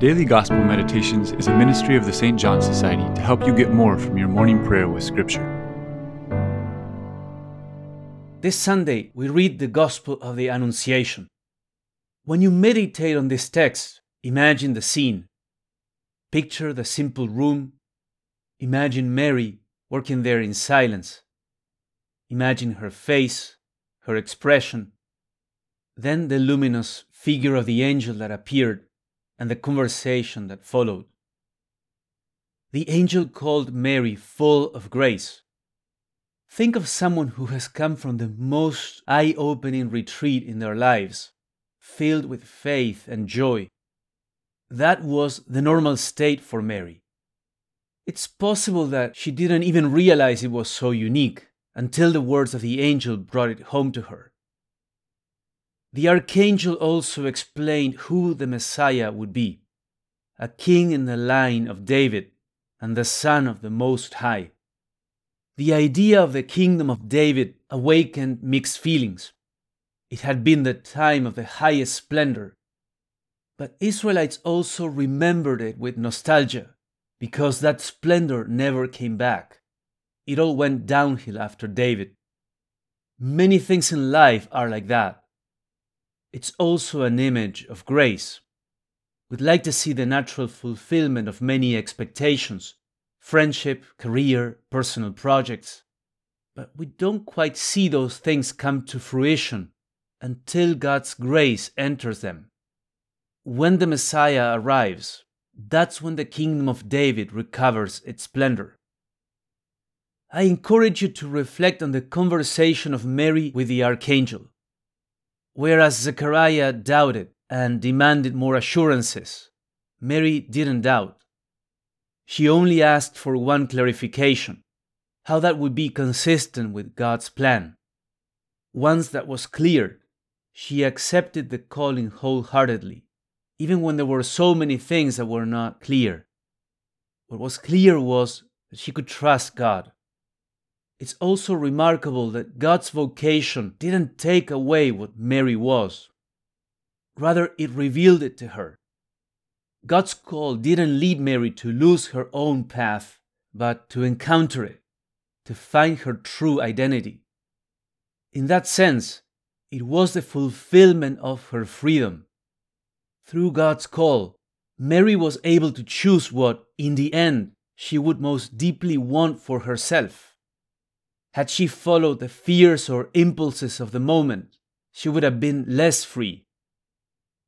Daily Gospel Meditations is a ministry of the St. John Society to help you get more from your morning prayer with Scripture. This Sunday, we read the Gospel of the Annunciation. When you meditate on this text, imagine the scene. Picture the simple room. Imagine Mary working there in silence. Imagine her face, her expression. Then the luminous figure of the angel that appeared and the conversation that followed. The angel called Mary full of grace. Think of someone who has come from the most eye opening retreat in their lives, filled with faith and joy. That was the normal state for Mary. It's possible that she didn't even realize it was so unique until the words of the angel brought it home to her. The archangel also explained who the Messiah would be a king in the line of David and the son of the Most High. The idea of the kingdom of David awakened mixed feelings. It had been the time of the highest splendor. But Israelites also remembered it with nostalgia because that splendor never came back. It all went downhill after David. Many things in life are like that it's also an image of grace. We'd like to see the natural fulfillment of many expectations friendship, career, personal projects. But we don't quite see those things come to fruition until God's grace enters them. When the Messiah arrives, that's when the kingdom of David recovers its splendor. I encourage you to reflect on the conversation of Mary with the archangel. Whereas Zechariah doubted and demanded more assurances, Mary didn't doubt. She only asked for one clarification how that would be consistent with God's plan. Once that was clear, she accepted the calling wholeheartedly, even when there were so many things that were not clear. What was clear was that she could trust God. It's also remarkable that God's vocation didn't take away what Mary was. Rather, it revealed it to her. God's call didn't lead Mary to lose her own path, but to encounter it, to find her true identity. In that sense, it was the fulfillment of her freedom. Through God's call, Mary was able to choose what, in the end, she would most deeply want for herself. Had she followed the fears or impulses of the moment, she would have been less free.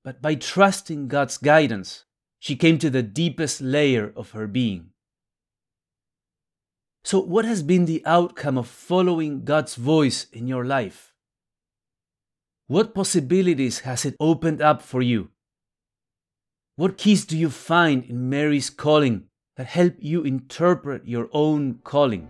But by trusting God's guidance, she came to the deepest layer of her being. So, what has been the outcome of following God's voice in your life? What possibilities has it opened up for you? What keys do you find in Mary's calling that help you interpret your own calling?